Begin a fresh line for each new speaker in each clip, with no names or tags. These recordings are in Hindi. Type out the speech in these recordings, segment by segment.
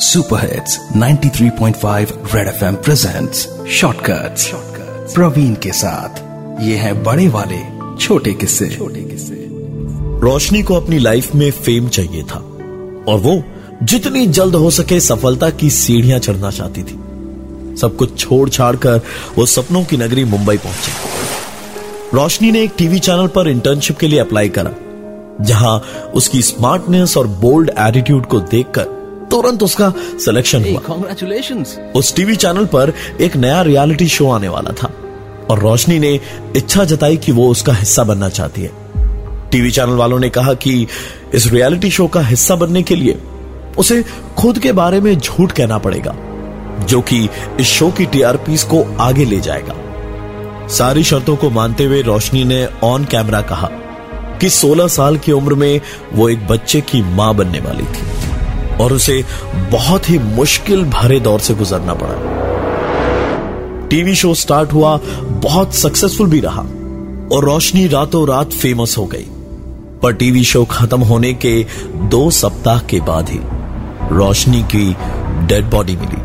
Super hits 93.5 Red FM presents shortcuts Praveen के साथ, ये है बड़े वाले, छोटे किस्से। छोटे किस्से।
रोशनी को अपनी लाइफ में फेम चाहिए था। और वो जितनी जल्द हो सके सफलता की सीढ़ियाँ चढ़ना चाहती थी। सब कुछ छोड़ छाड़ कर वो सपनों की नगरी मुंबई पहुँची। रोशनी ने एक टीवी चैनल पर इंटर्नशिप के लिए अप्लाई करा, जहाँ उसकी स्मार्टनेस और बोल्ड एटीट्यूड को देखकर तुरंत उसका सिलेक्शन हुआ।
कॉन्ग्रेचुलेशन
उस टीवी चैनल पर एक नया रियलिटी शो आने वाला था और रोशनी ने इच्छा जताई कि वो उसका हिस्सा बनना चाहती है। टीवी चैनल वालों ने कहा कि इस रियलिटी शो का हिस्सा बनने के लिए उसे खुद के बारे में झूठ कहना पड़ेगा जो कि इस शो की टीआरपीस को आगे ले जाएगा। सारी शर्तों को मानते हुए रोशनी ने ऑन कैमरा कहा कि 16 साल की उम्र में वो एक बच्चे की माँ बनने वाली थी। और उसे बहुत ही मुश्किल भरे दौर से गुजरना पड़ा। टीवी शो स्टार्ट हुआ, बहुत सक्सेसफुल भी रहा और रोशनी रातों रात फ़ेमस हो गई। पर टीवी शो खत्म होने के दो सप्ताह के बाद ही रोशनी की डेड बॉडी मिली।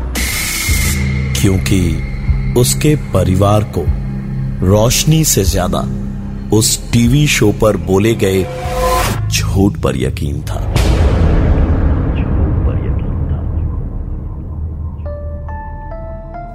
क्योंकि उसके परिवार को रोशनी से ज़्यादा उस टीवी शो पर बोले गए झूठ पर यकीन था।